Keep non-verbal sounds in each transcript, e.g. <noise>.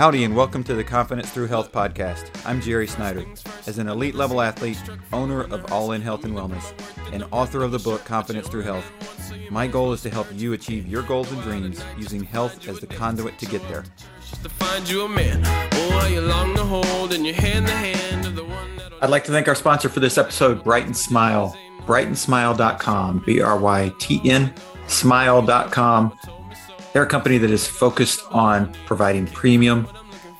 Howdy, and welcome to the Confidence Through Health podcast. I'm Jerry Snyder. As an elite level athlete, owner of All In Health and Wellness, and author of the book Confidence Through Health, my goal is to help you achieve your goals and dreams using health as the conduit to get there. I'd like to thank our sponsor for this episode, Brighten Smile. BrightenSmile.com, B R Y T N, smile.com. They're a company that is focused on providing premium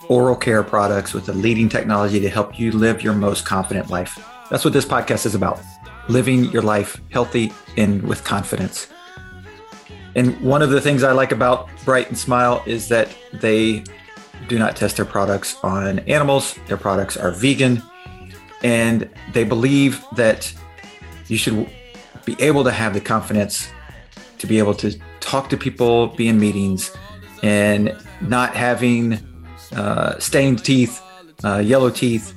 oral care products with the leading technology to help you live your most confident life. That's what this podcast is about living your life healthy and with confidence. And one of the things I like about Bright and Smile is that they do not test their products on animals. Their products are vegan. And they believe that you should be able to have the confidence to be able to talk to people, be in meetings, and not having uh, stained teeth, uh, yellow teeth.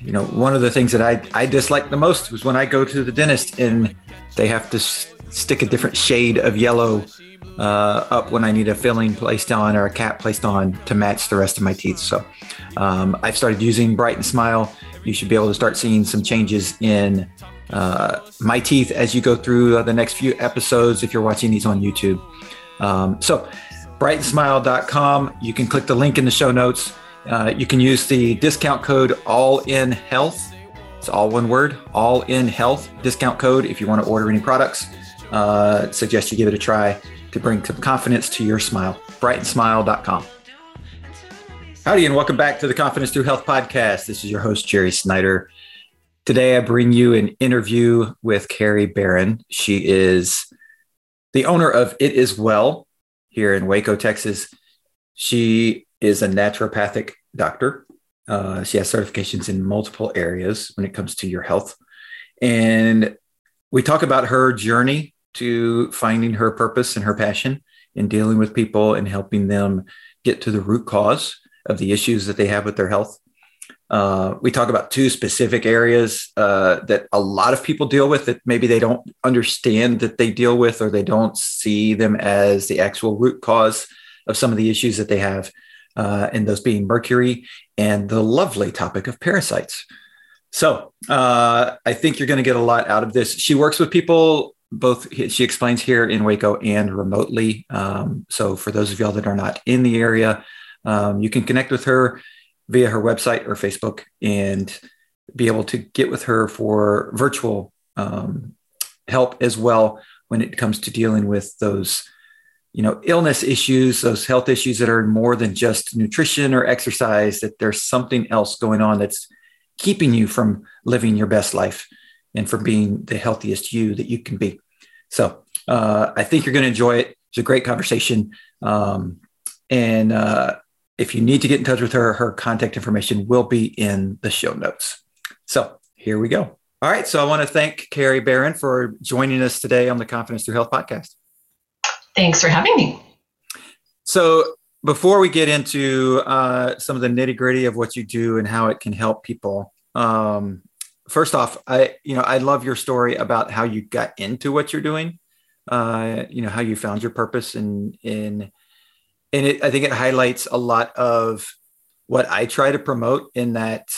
You know, one of the things that I, I dislike the most was when I go to the dentist and they have to s- stick a different shade of yellow uh, up when I need a filling placed on or a cap placed on to match the rest of my teeth. So um, I've started using Bright and Smile. You should be able to start seeing some changes in uh, my teeth as you go through the next few episodes if you're watching these on YouTube. Um, so, brightensmile.com. You can click the link in the show notes. Uh, you can use the discount code All In Health. It's all one word, All In Health discount code if you want to order any products. Uh, suggest you give it a try to bring some confidence to your smile. Brightensmile.com. Howdy, and welcome back to the Confidence Through Health podcast. This is your host, Jerry Snyder. Today, I bring you an interview with Carrie Barron. She is the owner of It Is Well here in Waco, Texas. She is a naturopathic doctor. Uh, she has certifications in multiple areas when it comes to your health. And we talk about her journey to finding her purpose and her passion in dealing with people and helping them get to the root cause of the issues that they have with their health. Uh, we talk about two specific areas uh, that a lot of people deal with that maybe they don't understand that they deal with or they don't see them as the actual root cause of some of the issues that they have. Uh, and those being mercury and the lovely topic of parasites. So uh, I think you're going to get a lot out of this. She works with people both, she explains here in Waco and remotely. Um, so for those of y'all that are not in the area, um, you can connect with her via her website or Facebook and be able to get with her for virtual um, help as well when it comes to dealing with those you know illness issues those health issues that are more than just nutrition or exercise that there's something else going on that's keeping you from living your best life and from being the healthiest you that you can be. So uh, i think you're going to enjoy it. It's a great conversation. Um, and uh, if you need to get in touch with her, her contact information will be in the show notes. So here we go. All right. So I want to thank Carrie Barron for joining us today on the Confidence Through Health podcast. Thanks for having me. So before we get into uh, some of the nitty gritty of what you do and how it can help people, um, first off, I you know I love your story about how you got into what you're doing. Uh, you know how you found your purpose in in and it, I think it highlights a lot of what I try to promote in that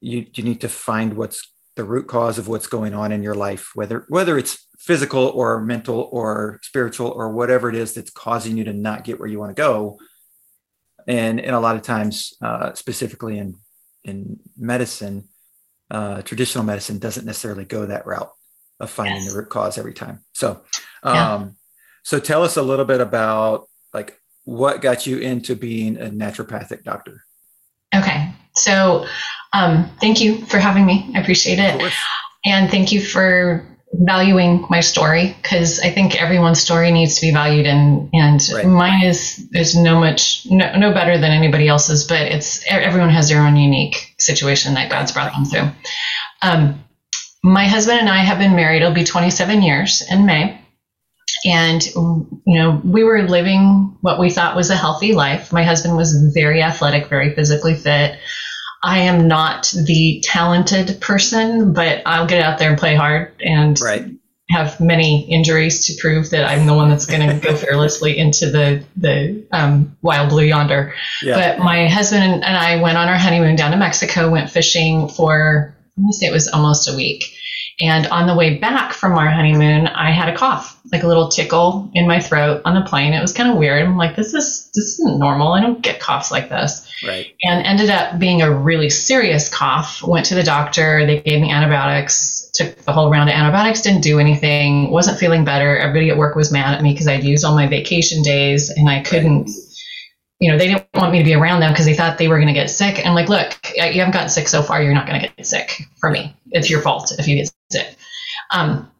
you you need to find what's the root cause of what's going on in your life, whether whether it's physical or mental or spiritual or whatever it is that's causing you to not get where you want to go. And and a lot of times, uh, specifically in in medicine, uh, traditional medicine doesn't necessarily go that route of finding yes. the root cause every time. So, um, yeah. so tell us a little bit about like what got you into being a naturopathic doctor? Okay. So, um, thank you for having me. I appreciate it. And thank you for valuing my story because I think everyone's story needs to be valued and and right. mine is is no much no, no better than anybody else's but it's everyone has their own unique situation that God's brought them through. Um, my husband and I have been married. It'll be 27 years in May and you know we were living what we thought was a healthy life my husband was very athletic very physically fit i am not the talented person but i'll get out there and play hard and right. have many injuries to prove that I'm the one that's going <laughs> to go fearlessly into the the um, wild blue yonder. Yeah. But my husband and I went on our honeymoon down to Mexico, went fishing for I'm going to say it was almost a week. And on the way back from our honeymoon, I had a cough, like a little tickle in my throat on the plane. It was kind of weird. I'm like, this is this isn't normal. I don't get coughs like this. Right. And ended up being a really serious cough. Went to the doctor. They gave me antibiotics. Took the whole round of antibiotics. Didn't do anything. Wasn't feeling better. Everybody at work was mad at me because I'd used all my vacation days and I couldn't. Right you know, they didn't want me to be around them because they thought they were going to get sick. And like, look, you haven't gotten sick so far. You're not going to get sick for me. It's your fault if you get sick. Um,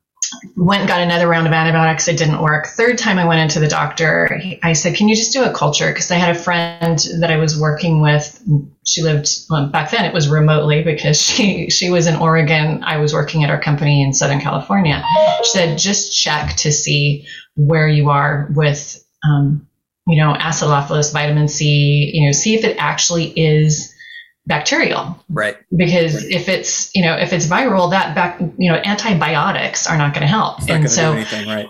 went got another round of antibiotics. It didn't work. Third time I went into the doctor, I said, "Can you just do a culture?" Because I had a friend that I was working with. She lived well, back then. It was remotely because <laughs> she she was in Oregon. I was working at our company in Southern California. She said, "Just check to see where you are with." Um, you know, acidophilus, vitamin C, you know, see if it actually is bacterial. Right. Because right. if it's, you know, if it's viral, that back, you know, antibiotics are not going to help. and so, anything, right.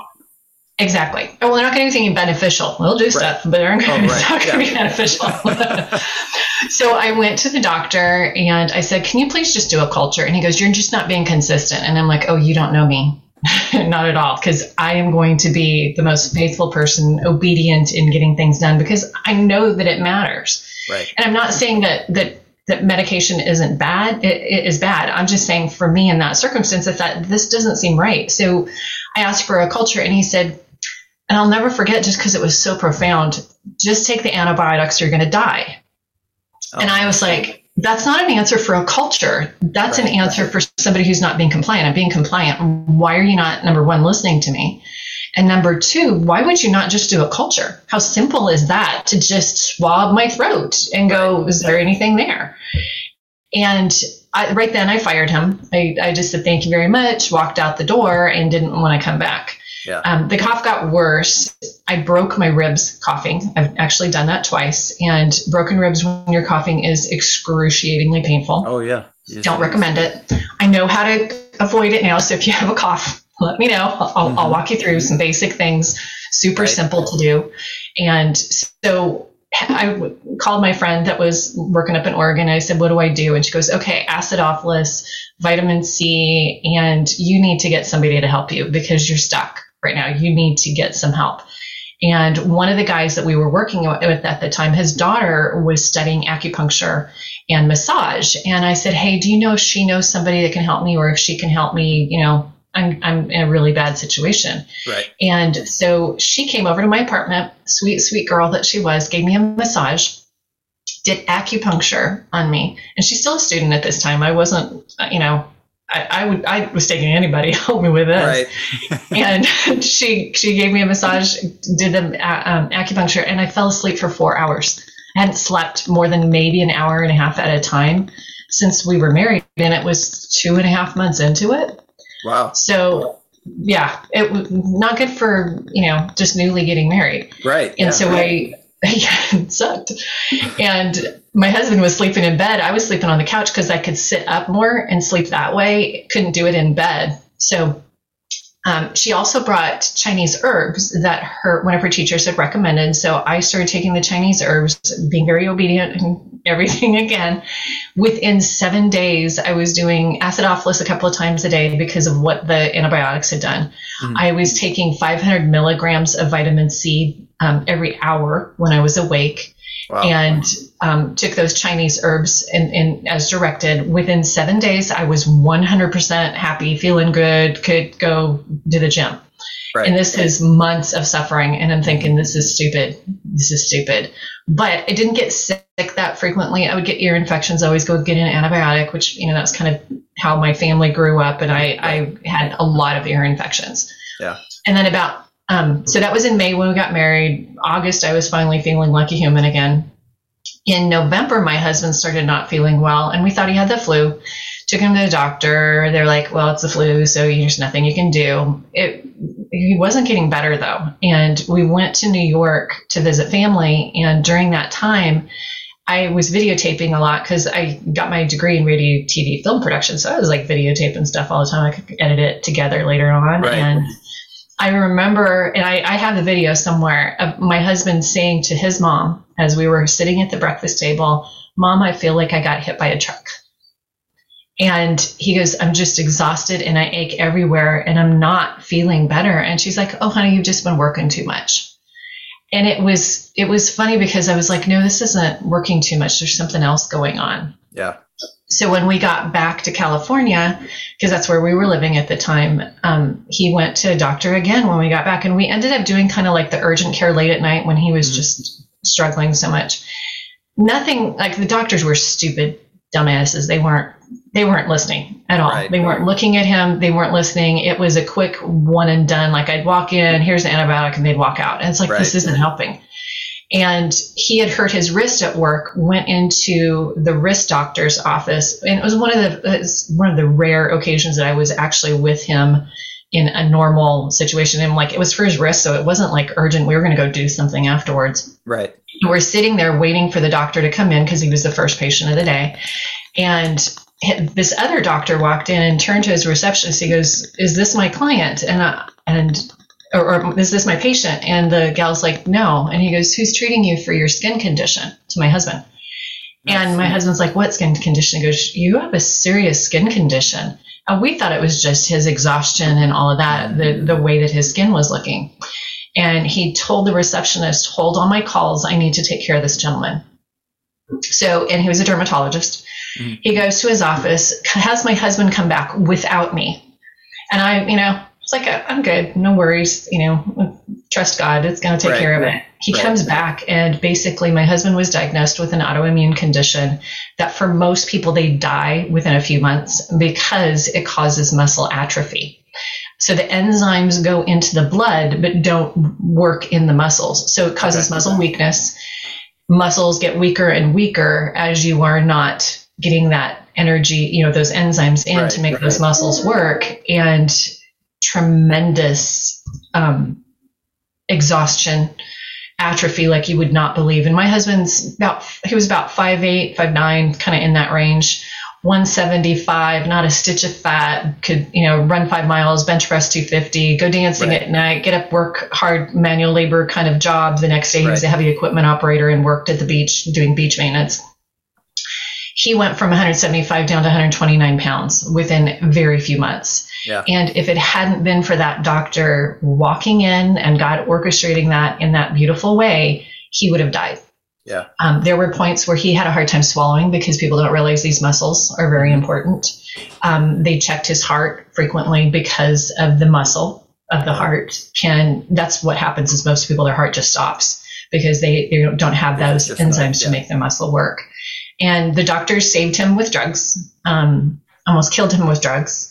Exactly. Oh, well, they're not going to do anything beneficial. They'll do right. stuff, but they're, oh, right. not going to yeah. be beneficial. <laughs> <laughs> so I went to the doctor and I said, "Can you please just do a culture?" And he goes, "You're just not being consistent." And I'm like, "Oh, you don't know me. <laughs> Not at all, because I am going to be the most faithful person, obedient in getting things done, because I know that it matters. Right. And I'm not saying that that that medication isn't bad. It, it is bad. I'm just saying for me in that circumstance, that, that this doesn't seem right. So I asked for a culture, and he said, and I'll never forget, just because it was so profound. Just take the antibiotics, you're going to die. Oh. And I was like, that's not an answer for a culture. That's right, an answer for somebody who's not being compliant. I'm being compliant. Why are you not, number one, listening to me? And number two, why would you not just do a culture? How simple is that to just swab my throat and go, is there anything there? And I, right then I fired him. I, I just said, thank you very much, walked out the door, and didn't want to come back. Yeah. Um, the cough got worse. I broke my ribs coughing. I've actually done that twice. And broken ribs when you're coughing is excruciatingly painful. Oh, yeah. Yes, Don't recommend it. I know how to avoid it now. So if you have a cough, let me know. I'll, mm-hmm. I'll walk you through some basic things, super right. simple to do. And so I called my friend that was working up in Oregon. I said, What do I do? And she goes, Okay, acidophilus, vitamin C, and you need to get somebody to help you because you're stuck right now. You need to get some help. And one of the guys that we were working with at the time, his daughter was studying acupuncture and massage. And I said, Hey, do you know if she knows somebody that can help me or if she can help me? You know, I'm, I'm in a really bad situation. Right. And so she came over to my apartment, sweet, sweet girl that she was, gave me a massage, did acupuncture on me. And she's still a student at this time. I wasn't, you know, I, I, would I was taking anybody help me with this, right. <laughs> <laughs> and she she gave me a massage, did the uh, um, acupuncture, and I fell asleep for four hours. I hadn't slept more than maybe an hour and a half at a time since we were married, and it was two and a half months into it. Wow. So yeah, it was not good for you know just newly getting married. Right. And yeah, so right. I <laughs> it sucked. And my husband was sleeping in bed. I was sleeping on the couch because I could sit up more and sleep that way. Couldn't do it in bed. So um, she also brought Chinese herbs that her one of her teachers had recommended. So I started taking the Chinese herbs, being very obedient and everything <laughs> again. Within seven days, I was doing acidophilus a couple of times a day because of what the antibiotics had done. Mm-hmm. I was taking 500 milligrams of vitamin C um, every hour when I was awake. Wow. And um, took those Chinese herbs and, and, as directed. Within seven days, I was 100% happy, feeling good, could go to the gym. Right. And this is months of suffering. And I'm thinking, this is stupid. This is stupid. But I didn't get sick that frequently. I would get ear infections, I always go get an antibiotic, which, you know, that's kind of how my family grew up. And I, I had a lot of ear infections. Yeah. And then about um, so that was in May when we got married. August, I was finally feeling like a human again. In November, my husband started not feeling well, and we thought he had the flu. Took him to the doctor. They're like, "Well, it's the flu, so there's nothing you can do." It he wasn't getting better though, and we went to New York to visit family. And during that time, I was videotaping a lot because I got my degree in radio, TV, film production. So I was like videotaping stuff all the time. I could edit it together later on. Right. And I remember, and I, I have the video somewhere of my husband saying to his mom as we were sitting at the breakfast table, Mom, I feel like I got hit by a truck. And he goes, I'm just exhausted and I ache everywhere and I'm not feeling better. And she's like, Oh, honey, you've just been working too much and it was it was funny because I was like, no, this isn't working too much. There's something else going on. Yeah. So when we got back to California, because that's where we were living at the time, um, he went to a doctor again when we got back, and we ended up doing kind of like the urgent care late at night when he was mm-hmm. just struggling so much. Nothing like the doctors were stupid dumbasses. They weren't they weren't listening at all. Right. They weren't looking at him. They weren't listening. It was a quick one and done. Like I'd walk in, here's the antibiotic, and they'd walk out. And it's like, right. this isn't helping. And he had hurt his wrist at work, went into the wrist doctor's office. And it was one of the, one of the rare occasions that I was actually with him in a normal situation. And like, it was for his wrist. So it wasn't like urgent. We were going to go do something afterwards. Right. We're sitting there waiting for the doctor to come in because he was the first patient of the day. And this other doctor walked in and turned to his receptionist. He goes, "Is this my client?" And I, and or, or, is this my patient? And the gal's like, "No." And he goes, "Who's treating you for your skin condition?" To my husband. And my husband's like, "What skin condition?" He goes, "You have a serious skin condition." And we thought it was just his exhaustion and all of that, the the way that his skin was looking. And he told the receptionist, "Hold on my calls. I need to take care of this gentleman." So, and he was a dermatologist. Mm-hmm. He goes to his office, has my husband come back without me. And I, you know, it's like, I'm good, no worries, you know, trust God, it's going to take right, care of it. He right. comes back, and basically, my husband was diagnosed with an autoimmune condition that for most people, they die within a few months because it causes muscle atrophy. So the enzymes go into the blood but don't work in the muscles. So it causes okay. muscle weakness. Muscles get weaker and weaker as you are not getting that energy, you know, those enzymes in right, to make right. those muscles work, and tremendous um, exhaustion, atrophy like you would not believe. And my husband's about, he was about five eight, five nine, kind of in that range. 175, not a stitch of fat, could, you know, run five miles, bench press 250, go dancing right. at night, get up, work hard manual labor kind of job. The next day he was a heavy equipment operator and worked at the beach doing beach maintenance he went from 175 down to 129 pounds within very few months. Yeah. And if it hadn't been for that doctor walking in and God orchestrating that in that beautiful way, he would have died. Yeah. Um, there were points where he had a hard time swallowing because people don't realize these muscles are very important. Um, they checked his heart frequently because of the muscle of the heart. Can that's what happens is most people their heart just stops because they, they don't have those enzymes not, yeah. to make the muscle work and the doctors saved him with drugs, um, almost killed him with drugs,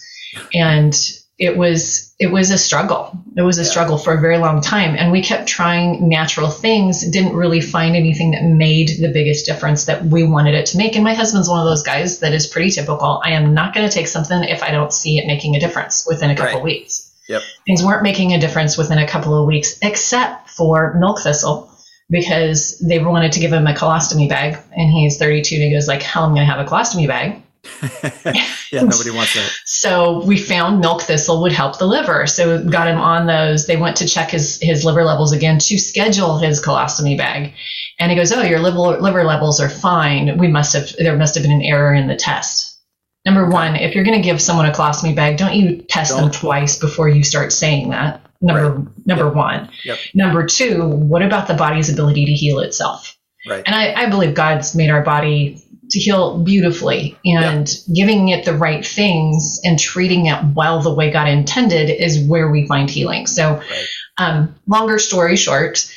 and it was it was a struggle. It was a struggle for a very long time, and we kept trying natural things. Didn't really find anything that made the biggest difference that we wanted it to make. And my husband's one of those guys that is pretty typical. I am not going to take something if I don't see it making a difference within a couple right. weeks. Yep. Things weren't making a difference within a couple of weeks, except for milk thistle because they wanted to give him a colostomy bag and he's 32 and he goes like hell i'm going to have a colostomy bag <laughs> yeah nobody wants that so we found milk thistle would help the liver so got him on those they went to check his his liver levels again to schedule his colostomy bag and he goes oh your liver liver levels are fine we must have there must have been an error in the test number one if you're going to give someone a colostomy bag don't you test don't. them twice before you start saying that number right. number yep. one. Yep. Number two, what about the body's ability to heal itself? Right. And I, I believe God's made our body to heal beautifully and yep. giving it the right things and treating it well the way God intended is where we find healing. So, right. um, longer story short,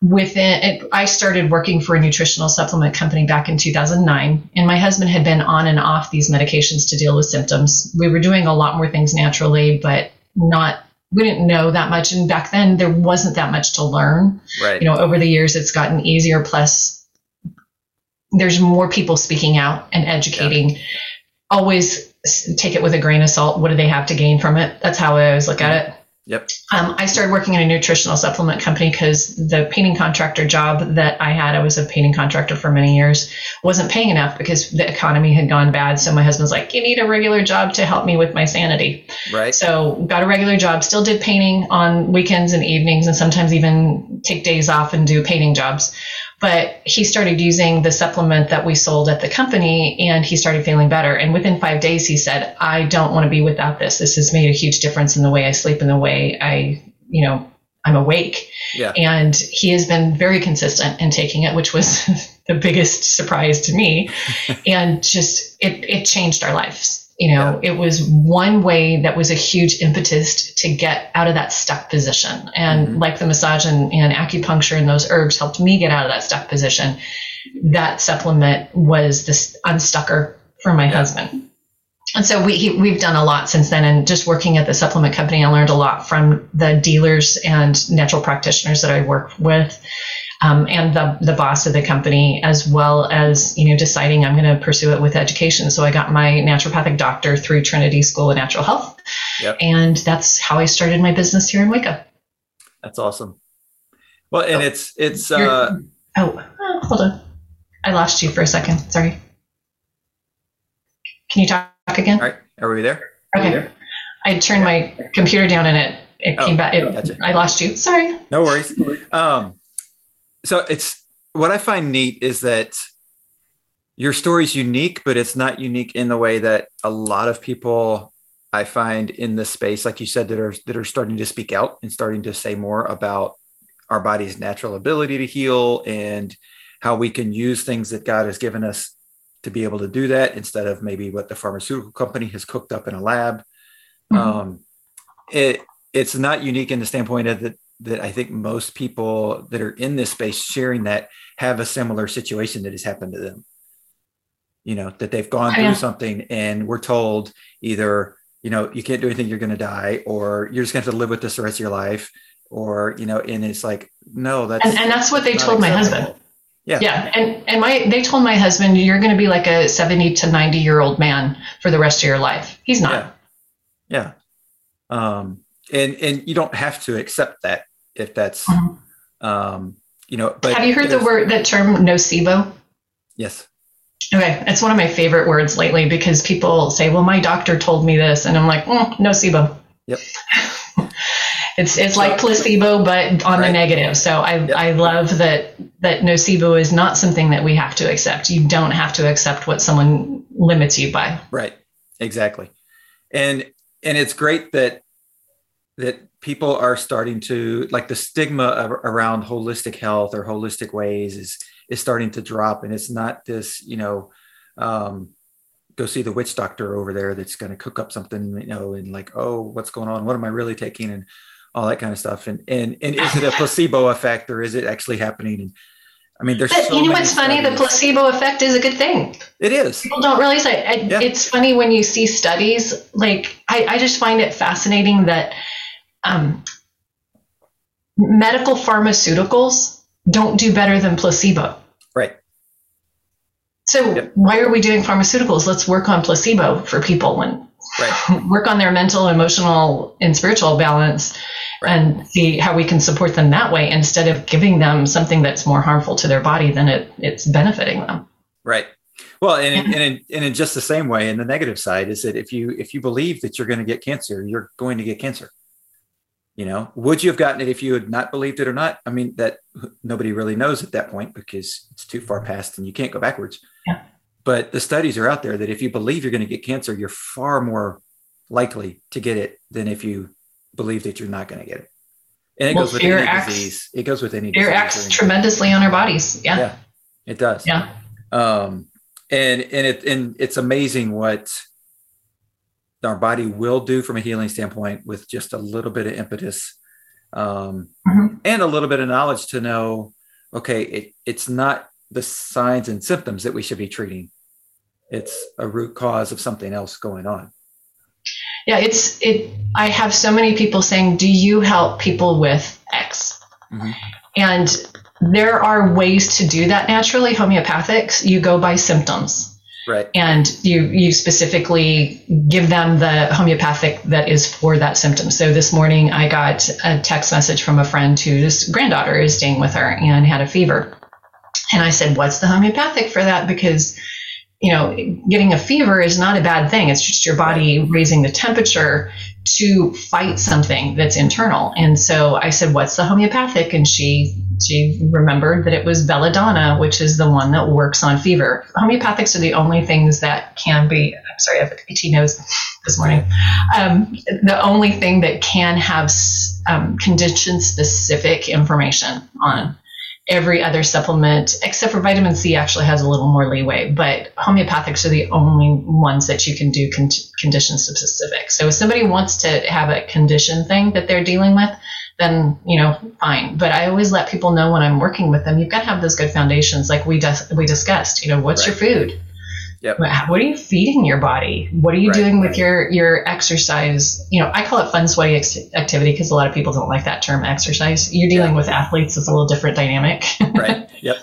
within it, I started working for a nutritional supplement company back in 2009 and my husband had been on and off these medications to deal with symptoms. We were doing a lot more things naturally, but not we didn't know that much and back then there wasn't that much to learn right you know over the years it's gotten easier plus there's more people speaking out and educating yeah. always take it with a grain of salt what do they have to gain from it that's how i always look at it Yep. Um, I started working in a nutritional supplement company because the painting contractor job that I had, I was a painting contractor for many years, wasn't paying enough because the economy had gone bad. So my husband's like, you need a regular job to help me with my sanity. Right. So got a regular job, still did painting on weekends and evenings, and sometimes even take days off and do painting jobs. But he started using the supplement that we sold at the company and he started feeling better. And within five days, he said, I don't want to be without this. This has made a huge difference in the way I sleep and the way I, you know, I'm awake. Yeah. And he has been very consistent in taking it, which was <laughs> the biggest surprise to me. <laughs> and just, it, it changed our lives. You know, it was one way that was a huge impetus to get out of that stuck position. And mm-hmm. like the massage and, and acupuncture and those herbs helped me get out of that stuck position, that supplement was this unstucker for my yeah. husband. And so we he, we've done a lot since then. And just working at the supplement company, I learned a lot from the dealers and natural practitioners that I work with um, and the, the boss of the company, as well as you know deciding I'm going to pursue it with education. So I got my naturopathic doctor through Trinity School of Natural Health, yep. and that's how I started my business here in Waco. That's awesome. Well, and oh, it's it's. Uh, oh, oh, hold on, I lost you for a second. Sorry. Can you talk again? All right, are we there? Okay. There? I turned my computer down and it it oh, came back. It, gotcha. I lost you. Sorry. No worries. Um, so it's what I find neat is that your story is unique, but it's not unique in the way that a lot of people I find in this space, like you said, that are that are starting to speak out and starting to say more about our body's natural ability to heal and how we can use things that God has given us to be able to do that instead of maybe what the pharmaceutical company has cooked up in a lab. Mm-hmm. Um, it it's not unique in the standpoint of that that I think most people that are in this space sharing that have a similar situation that has happened to them. You know, that they've gone through something and we're told either, you know, you can't do anything, you're going to die, or you're just going to have to live with this the rest of your life. Or, you know, and it's like, no, that's. And, and that's what they told my husband. Yeah. Yeah. And, and my, they told my husband, you're going to be like a 70 to 90 year old man for the rest of your life. He's not. Yeah. yeah. Um, and, and you don't have to accept that if that's mm-hmm. um, you know. But have you heard the word that term nocebo? Yes. Okay, it's one of my favorite words lately because people say, "Well, my doctor told me this," and I'm like, mm, "Nocebo." Yep. <laughs> it's it's so, like placebo, but on right. the negative. So I yep. I love that that nocebo is not something that we have to accept. You don't have to accept what someone limits you by. Right. Exactly. And and it's great that that people are starting to like the stigma of, around holistic health or holistic ways is is starting to drop and it's not this you know um, go see the witch doctor over there that's going to cook up something you know and like oh what's going on what am i really taking and all that kind of stuff and and and is it a placebo effect or is it actually happening and I mean, there's. But so you know what's studies. funny? The placebo effect is a good thing. It is. People don't realize it. Yeah. It's funny when you see studies. Like I, I just find it fascinating that um, medical pharmaceuticals don't do better than placebo. Right. So yep. why are we doing pharmaceuticals? Let's work on placebo for people and right. <laughs> work on their mental, emotional, and spiritual balance right. and see how we can support them that way instead of giving them something that's more harmful to their body than it, it's benefiting them. Right. Well, and, and, in, and in just the same way, in the negative side is that if you if you believe that you're going to get cancer, you're going to get cancer you know would you have gotten it if you had not believed it or not? I mean that nobody really knows at that point because it's too far past and you can't go backwards. Yeah. but the studies are out there that if you believe you're going to get cancer you're far more likely to get it than if you believe that you're not going to get it. And it well, goes with any acts, disease. It goes with any fear acts tremendously on our bodies. Yeah. yeah it does. Yeah. Um and and it and it's amazing what our body will do from a healing standpoint with just a little bit of impetus um, mm-hmm. and a little bit of knowledge to know okay it, it's not the signs and symptoms that we should be treating. It's a root cause of something else going on. Yeah it's it i have so many people saying do you help people with x? Mm-hmm. and there are ways to do that naturally homeopathics. You go by symptoms Right. And you you specifically give them the homeopathic that is for that symptom. So this morning I got a text message from a friend whose granddaughter is staying with her and had a fever. And I said, "What's the homeopathic for that?" Because you know, getting a fever is not a bad thing. It's just your body raising the temperature to fight something that's internal. And so I said, "What's the homeopathic?" And she she remembered that it was belladonna, which is the one that works on fever. Homeopathics are the only things that can be. I'm sorry, I have a itchy nose this morning. Um, the only thing that can have um, condition specific information on every other supplement except for vitamin C actually has a little more leeway, but homeopathics are the only ones that you can do con- condition specific. So if somebody wants to have a condition thing that they're dealing with, then you know fine. But I always let people know when I'm working with them, you've got to have those good foundations, like we dis- we discussed. You know, what's right. your food? Yep. What are you feeding your body? What are you right, doing with your your exercise? You know, I call it fun, sweaty ex- activity because a lot of people don't like that term exercise. You're dealing yeah. with athletes; it's a little different dynamic. <laughs> right. Yep.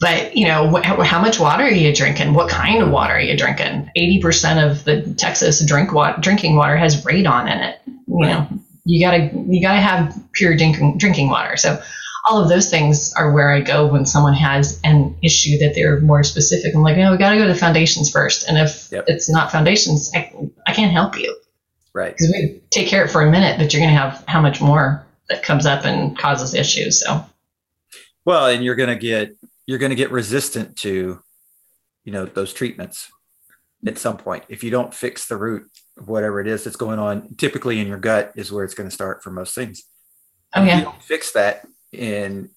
But you know, wh- how much water are you drinking? What kind of water are you drinking? Eighty percent of the Texas drink water, drinking water has radon in it. You right. know, you gotta you gotta have pure drinking drinking water. So all of those things are where I go when someone has an issue that they're more specific. I'm like, no, we got to go to the foundations first. And if yep. it's not foundations, I, I can't help you. Right. Because we take care of it for a minute, but you're going to have how much more that comes up and causes issues. So, well, and you're going to get, you're going to get resistant to, you know, those treatments at some point. If you don't fix the root whatever it is that's going on, typically in your gut is where it's going to start for most things. Oh, yeah. Fix that, in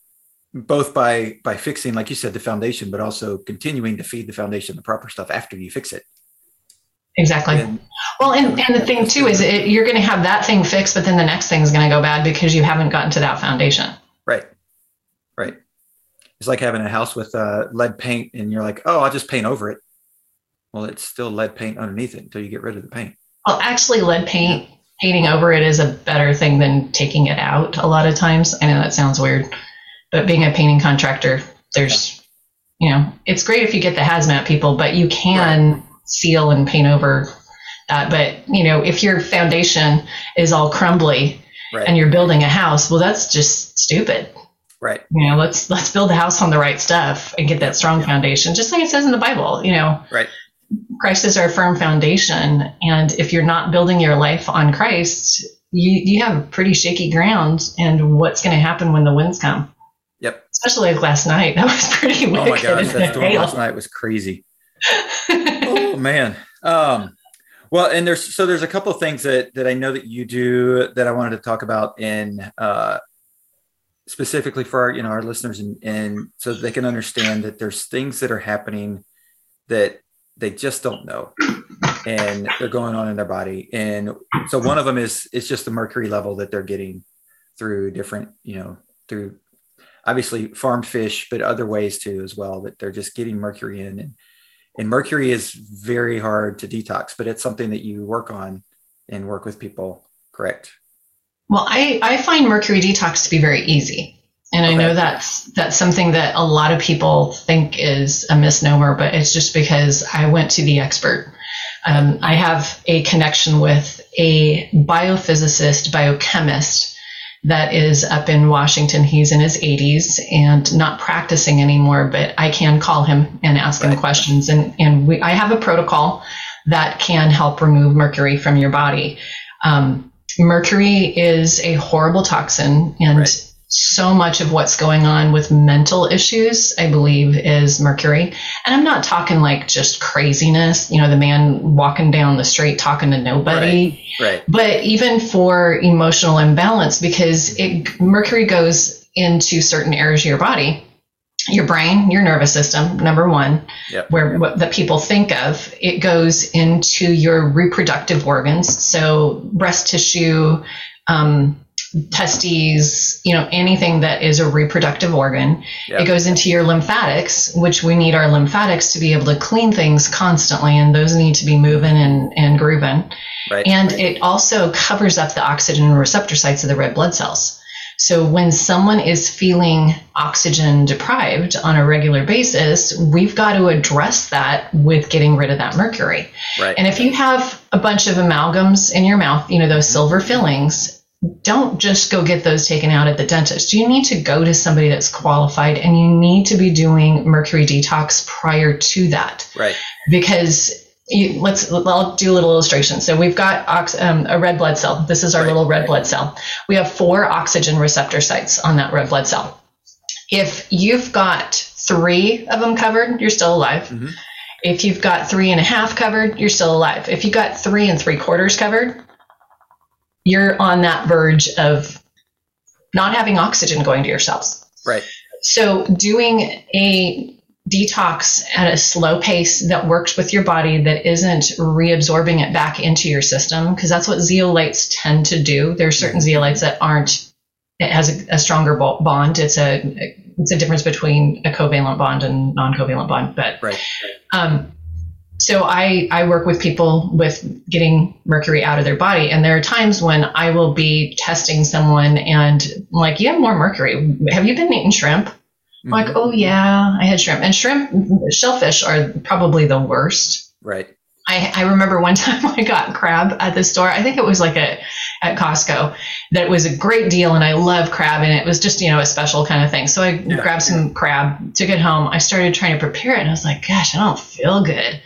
both by by fixing like you said the foundation but also continuing to feed the foundation the proper stuff after you fix it. Exactly. And, well and, and the thing too is it, you're going to have that thing fixed but then the next thing is going to go bad because you haven't gotten to that foundation. Right. Right. It's like having a house with uh, lead paint and you're like oh i'll just paint over it. Well it's still lead paint underneath it until you get rid of the paint well actually lead paint painting over it is a better thing than taking it out a lot of times. I know that sounds weird, but being a painting contractor, there's, you know, it's great if you get the hazmat people, but you can right. seal and paint over that. But, you know, if your foundation is all crumbly right. and you're building a house, well, that's just stupid. Right. You know, let's let's build a house on the right stuff and get that strong yeah. foundation, just like it says in the Bible. You know, right. Christ is our firm foundation. And if you're not building your life on Christ, you, you have pretty shaky ground. And what's going to happen when the winds come? Yep. Especially like last night. <laughs> That was pretty wicked. Oh my gosh, that storm last night was crazy. <laughs> oh man. Um, well, and there's so there's a couple of things that that I know that you do that I wanted to talk about in uh, specifically for our you know our listeners and, and so they can understand that there's things that are happening that they just don't know. And they're going on in their body. And so one of them is it's just the mercury level that they're getting through different you know through obviously farmed fish but other ways too as well that they're just getting mercury in. And and mercury is very hard to detox but it's something that you work on and work with people correct? Well i i find mercury detox to be very easy and I know that's that's something that a lot of people think is a misnomer, but it's just because I went to the expert. Um, I have a connection with a biophysicist, biochemist that is up in Washington. He's in his 80s and not practicing anymore, but I can call him and ask right. him questions. And, and we, I have a protocol that can help remove mercury from your body. Um, mercury is a horrible toxin and right so much of what's going on with mental issues, I believe, is Mercury. And I'm not talking like just craziness, you know, the man walking down the street talking to nobody. Right. right. But even for emotional imbalance, because it, Mercury goes into certain areas of your body. Your brain, your nervous system, number one, yep. where what that people think of, it goes into your reproductive organs, so breast tissue, um, testes, you know, anything that is a reproductive organ. Yep. It goes into your lymphatics, which we need our lymphatics to be able to clean things constantly, and those need to be moving and, and grooving. Right. And it also covers up the oxygen receptor sites of the red blood cells. So when someone is feeling oxygen deprived on a regular basis, we've got to address that with getting rid of that mercury. Right. And if you have a bunch of amalgams in your mouth, you know, those silver fillings, don't just go get those taken out at the dentist. You need to go to somebody that's qualified and you need to be doing mercury detox prior to that. Right. Because you, let's I'll do a little illustration. So we've got ox, um, a red blood cell. This is our right. little red blood cell. We have four oxygen receptor sites on that red blood cell. If you've got three of them covered, you're still alive. Mm-hmm. If you've got three and a half covered, you're still alive. If you've got three and three quarters covered, you're on that verge of not having oxygen going to your cells. Right. So doing a detox at a slow pace that works with your body that isn't reabsorbing it back into your system because that's what zeolites tend to do there are certain zeolites that aren't it has a, a stronger bond it's a it's a difference between a covalent bond and non-covalent bond but right. um, so I, I work with people with getting mercury out of their body and there are times when i will be testing someone and I'm like you have more mercury have you been eating shrimp Mm-hmm. Like, oh yeah, I had shrimp. And shrimp, shellfish are probably the worst. Right. I, I remember one <laughs> time I got crab at the store. I think it was like a at Costco that was a great deal, and I love crab, and it was just you know a special kind of thing. So I yeah. grabbed some crab, took it home. I started trying to prepare it, and I was like, gosh, I don't feel good,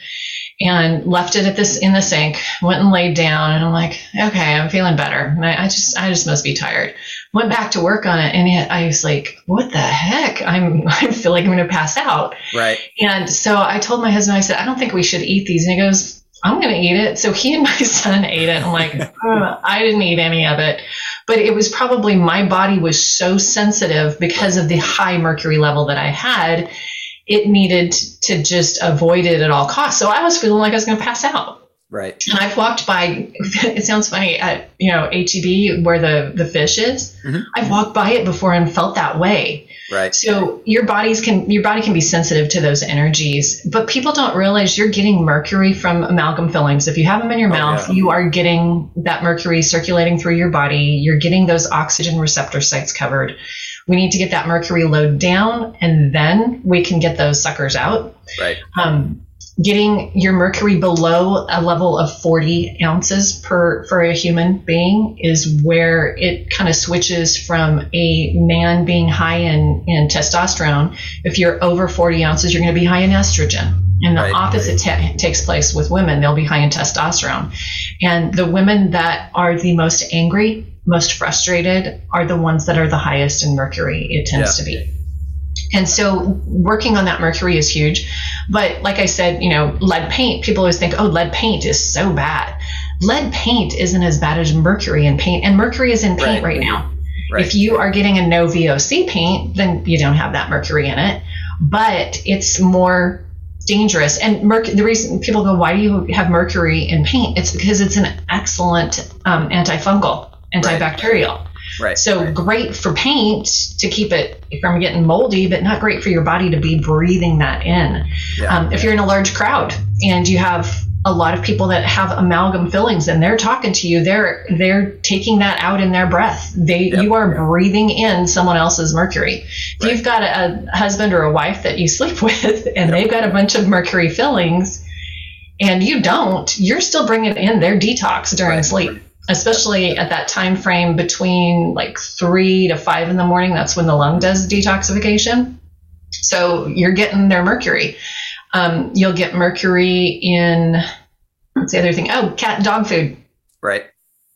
and left it at this in the sink. Went and laid down, and I'm like, okay, I'm feeling better. And I, I just I just must be tired went back to work on it and it, I was like, what the heck? I'm, <laughs> I feel like I'm going to pass out. Right. And so I told my husband, I said, I don't think we should eat these. And he goes, I'm going to eat it. So he and my <laughs> son ate it. I'm like, <laughs> I didn't eat any of it. But it was probably my body was so sensitive because of the high mercury level that I had. It needed to just avoid it at all costs. So I was feeling like I was going to pass out. Right. And I've walked by. <laughs> It sounds funny at you know HEB where the the fish is. Mm-hmm. I've walked by it before and felt that way. Right. So your bodies can your body can be sensitive to those energies, but people don't realize you're getting mercury from amalgam fillings. If you have them in your oh, mouth, yeah. you are getting that mercury circulating through your body. You're getting those oxygen receptor sites covered. We need to get that mercury load down, and then we can get those suckers out. Right. Um, getting your mercury below a level of 40 ounces per for a human being is where it kind of switches from a man being high in, in testosterone if you're over 40 ounces you're going to be high in estrogen and the right, opposite right. takes place with women they'll be high in testosterone and the women that are the most angry most frustrated are the ones that are the highest in mercury it tends yeah. to be and so working on that mercury is huge. But like I said, you know, lead paint, people always think, oh, lead paint is so bad. Lead paint isn't as bad as mercury in paint, and mercury is in paint right, right now. Right. If you are getting a no VOC paint, then you don't have that mercury in it. But it's more dangerous. And merc- the reason people go, why do you have mercury in paint? It's because it's an excellent um, antifungal, antibacterial. Right. Right. So right. great for paint to keep it from getting moldy, but not great for your body to be breathing that in. Yeah, um, if you're in a large crowd and you have a lot of people that have amalgam fillings and they're talking to you, they're they're taking that out in their breath. They yep, you are breathing in someone else's mercury. If right. you've got a, a, husband or a wife that you sleep <laughs> with and yep. they've got a bunch of mercury fillings and you don't, you're still bringing in their detox during right. sleep especially at that time frame between like three to five in the morning. That's when the lung does detoxification. So you're getting their mercury. Um, you'll get mercury in what's the other thing? Oh, cat and dog food. Right.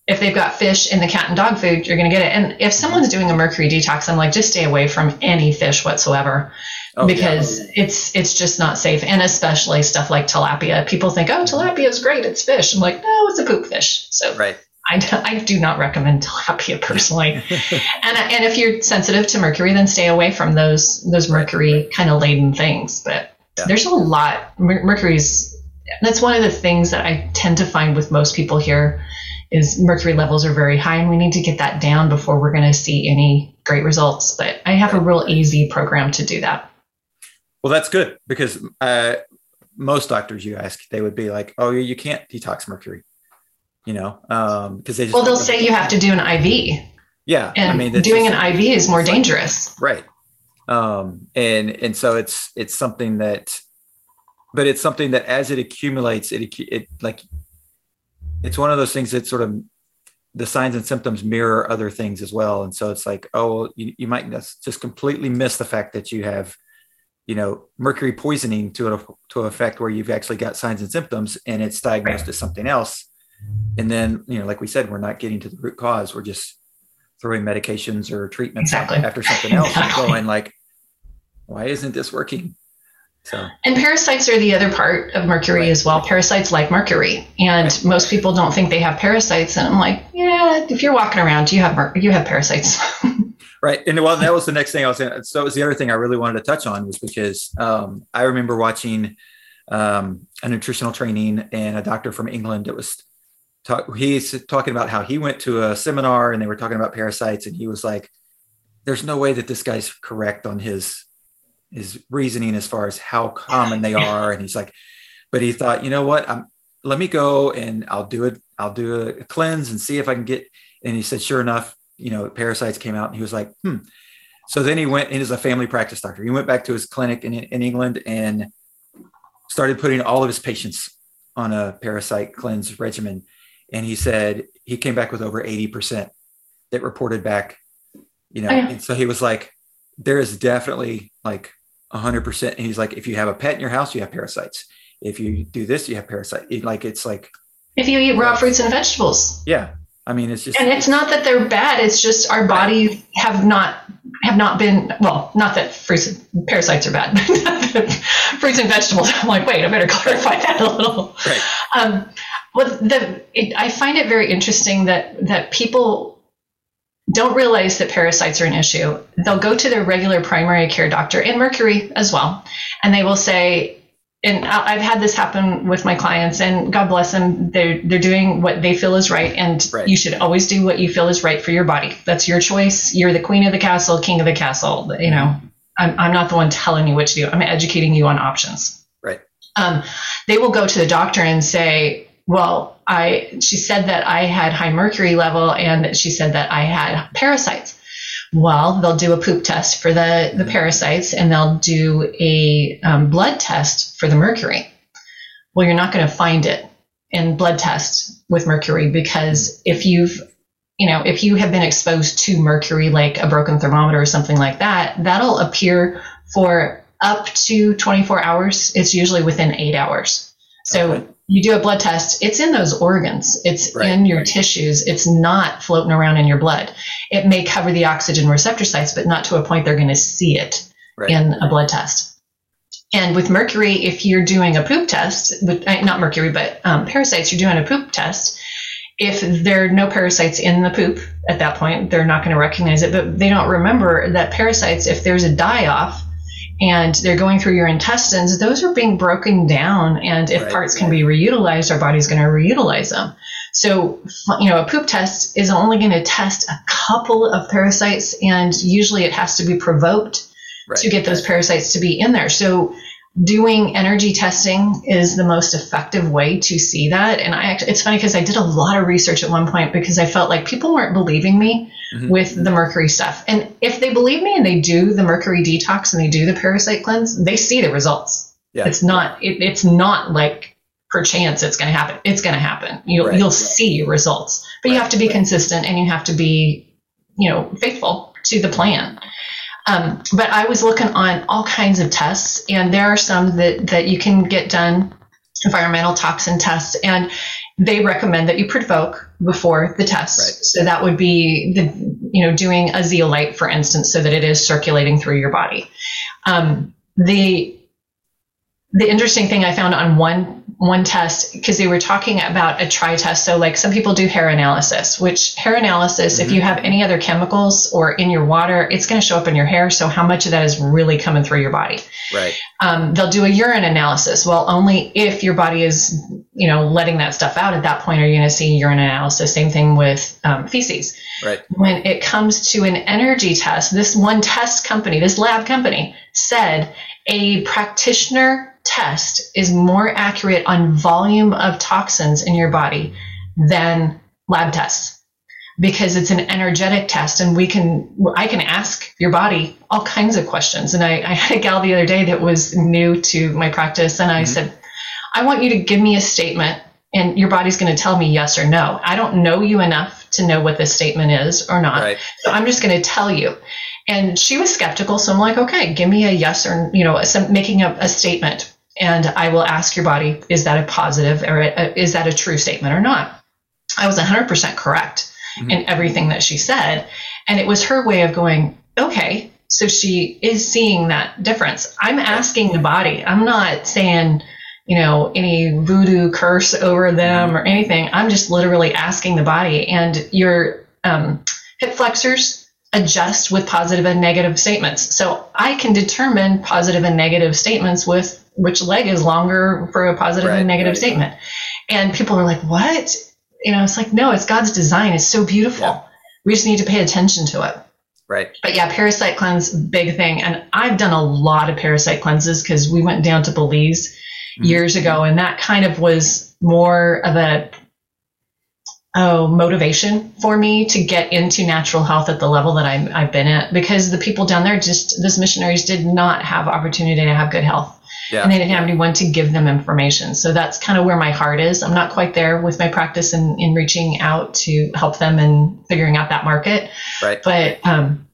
If they've got fish in the cat and dog food, you're going to get it. And if someone's doing a mercury detox, I'm like, just stay away from any fish whatsoever. Oh, because yeah. it's it's just not safe, and especially stuff like tilapia. People think, oh, tilapia is great; it's fish. I'm like, no, it's a poop fish. So right. I, <laughs> I do not recommend tilapia personally. <laughs> and and if you're sensitive to mercury, then stay away from those those mercury kind of laden things. But yeah. there's a lot. Mercury's that's one of the things that I tend to find with most people here is mercury levels are very high, and we need to get that down before we're going to see any great results. But I have a real easy program to do that. Well, that's good because uh, most doctors you ask, they would be like, "Oh, you can't detox mercury." you know, because um, they well, they'll say you have to do an IV. Yeah, and I mean, doing an IV is more dangerous. Right. Um, and and so it's it's something that, but it's something that as it accumulates, it it like it's one of those things that sort of the signs and symptoms mirror other things as well. And so it's like, oh, you, you might just completely miss the fact that you have, you know, mercury poisoning to a, to an effect where you've actually got signs and symptoms and it's diagnosed right. as something else. And then, you know, like we said, we're not getting to the root cause. We're just throwing medications or treatments exactly. after something else exactly. and going like, why isn't this working? So. And parasites are the other part of mercury right. as well. Parasites like mercury, and right. most people don't think they have parasites. And I'm like, yeah, if you're walking around, you have mer- you have parasites. <laughs> right, and well, that was the next thing I was. Saying. So it was the other thing I really wanted to touch on was because um, I remember watching um, a nutritional training and a doctor from England that was talk, he's talking about how he went to a seminar and they were talking about parasites, and he was like, "There's no way that this guy's correct on his." his reasoning as far as how common they are. And he's like, but he thought, you know what? I'm, let me go and I'll do it. I'll do a, cleanse and see if I can get. And he said, sure enough, you know, parasites came out and he was like, hmm. So then he went and is a family practice doctor. He went back to his clinic in, in England and started putting all of his patients on a parasite cleanse regimen. And he said he came back with over 80% that reported back, you know, oh, and so he was like, there is definitely like 100%. And he's like, if you have a pet in your house, you have parasites. If you do this, you have parasites. Like, it's like, if you eat raw fruits and vegetables. Yeah. I mean, it's just, and it's not that they're bad. It's just our bodies have not, have not been, well, not that fruits, parasites are bad, <laughs> fruits and vegetables. I'm like, wait, I better <laughs> clarify that a little. Right. Um, well, the, it, I find it very interesting that, that people don't realize that parasites are an issue, they'll go to their regular primary care doctor and Mercury as well, and they will say, and I've had this happen with my clients, and God bless them, they're they're doing what they feel is right, and right. you should always do what you feel is right for your body. That's your choice. You're the queen of the castle, king of the castle. You know, I'm I'm not the one telling you what to do. I'm educating you on options. Right. Um, they will go to the doctor and say, well, I she said that I had high mercury level and she said that I had parasites. Well, they'll do a poop test for the, the parasites and they'll do a um, blood test for the mercury. Well, you're not going to find it in blood tests with mercury because if you've you know if you have been exposed to mercury like a broken thermometer or something like that that'll appear for up to 24 hours it's usually within eight hours so okay you do a blood test, it's in those organs, it's right, in your right. tissues, it's not floating around in your blood. It may cover the oxygen receptor sites, but not to a point they're going to see it right. in a blood test. And with mercury, if you're doing a poop test, with uh, not mercury, but um, parasites, you're doing a poop test. If there are no parasites in the poop at that point, they're not going to recognize it. But they don't remember that parasites, if there's a die off, and they're going through your intestines, those are being broken down. And if right, parts can be reutilized, our body's going to reutilize them. So, you know, a poop test is only going to test a couple of parasites, and usually it has to be provoked right. to get those parasites to be in there. So, doing energy testing is the most effective way to see that. And I actually, it's funny because I did a lot of research at one point because I felt like people weren't believing me mm-hmm. with the mercury stuff. And if they believe me and they do the mercury detox and they do the parasite cleanse, they see the results. Yeah. It's not, it, it's not like perchance it's going to happen. It's going to happen. You'll, right. you'll see results, but right. you have to be right. consistent and you have to be, you know, faithful to the plan. Um, but I was looking on all kinds of tests, and there are some that, that you can get done environmental toxin tests, and they recommend that you provoke before the test. Right. So that would be the you know doing a zeolite, for instance, so that it is circulating through your body. Um, the the interesting thing I found on one one test because they were talking about a try test. So, like some people do hair analysis, which hair analysis, mm-hmm. if you have any other chemicals or in your water, it's going to show up in your hair. So, how much of that is really coming through your body? Right. Um, they'll do a urine analysis. Well, only if your body is, you know, letting that stuff out at that point are you going to see urine analysis. Same thing with um, feces. Right. When it comes to an energy test, this one test company, this lab company, said a practitioner test is more accurate on volume of toxins in your body than lab tests. because it's an energetic test and we can i can ask your body all kinds of questions and i, I had a gal the other day that was new to my practice and i mm-hmm. said i want you to give me a statement and your body's going to tell me yes or no i don't know you enough to know what this statement is or not right. so i'm just going to tell you and she was skeptical so i'm like okay give me a yes or you know some, making a, a statement and i will ask your body is that a positive or a, is that a true statement or not i was 100% correct mm-hmm. in everything that she said. And it was her way of going, okay, so she is seeing that difference. I'm asking the body. I'm not saying, you know, any voodoo curse over them mm-hmm. or anything. I'm just literally asking the body. And your um, hip flexors adjust with positive and negative statements. So I can determine positive and negative statements with which leg is longer for a positive right, and negative right. statement. And people are like, what? you know, it's like, no, it's God's design. It's so beautiful. Yeah. We just need to pay attention to it. Right. But yeah, parasite cleanse, big thing. And I've done a lot of parasite cleanses because we went down to Belize mm-hmm. years ago, and that kind of was more of a oh motivation for me to get into natural health at the level that i have been at because the people down there just those missionaries did not have opportunity to have good health yeah. and they didn't have anyone to give them information. So that's kind of where my heart is. I'm not quite there with my practice in, in reaching out to help them and figuring out that market. Right. But um,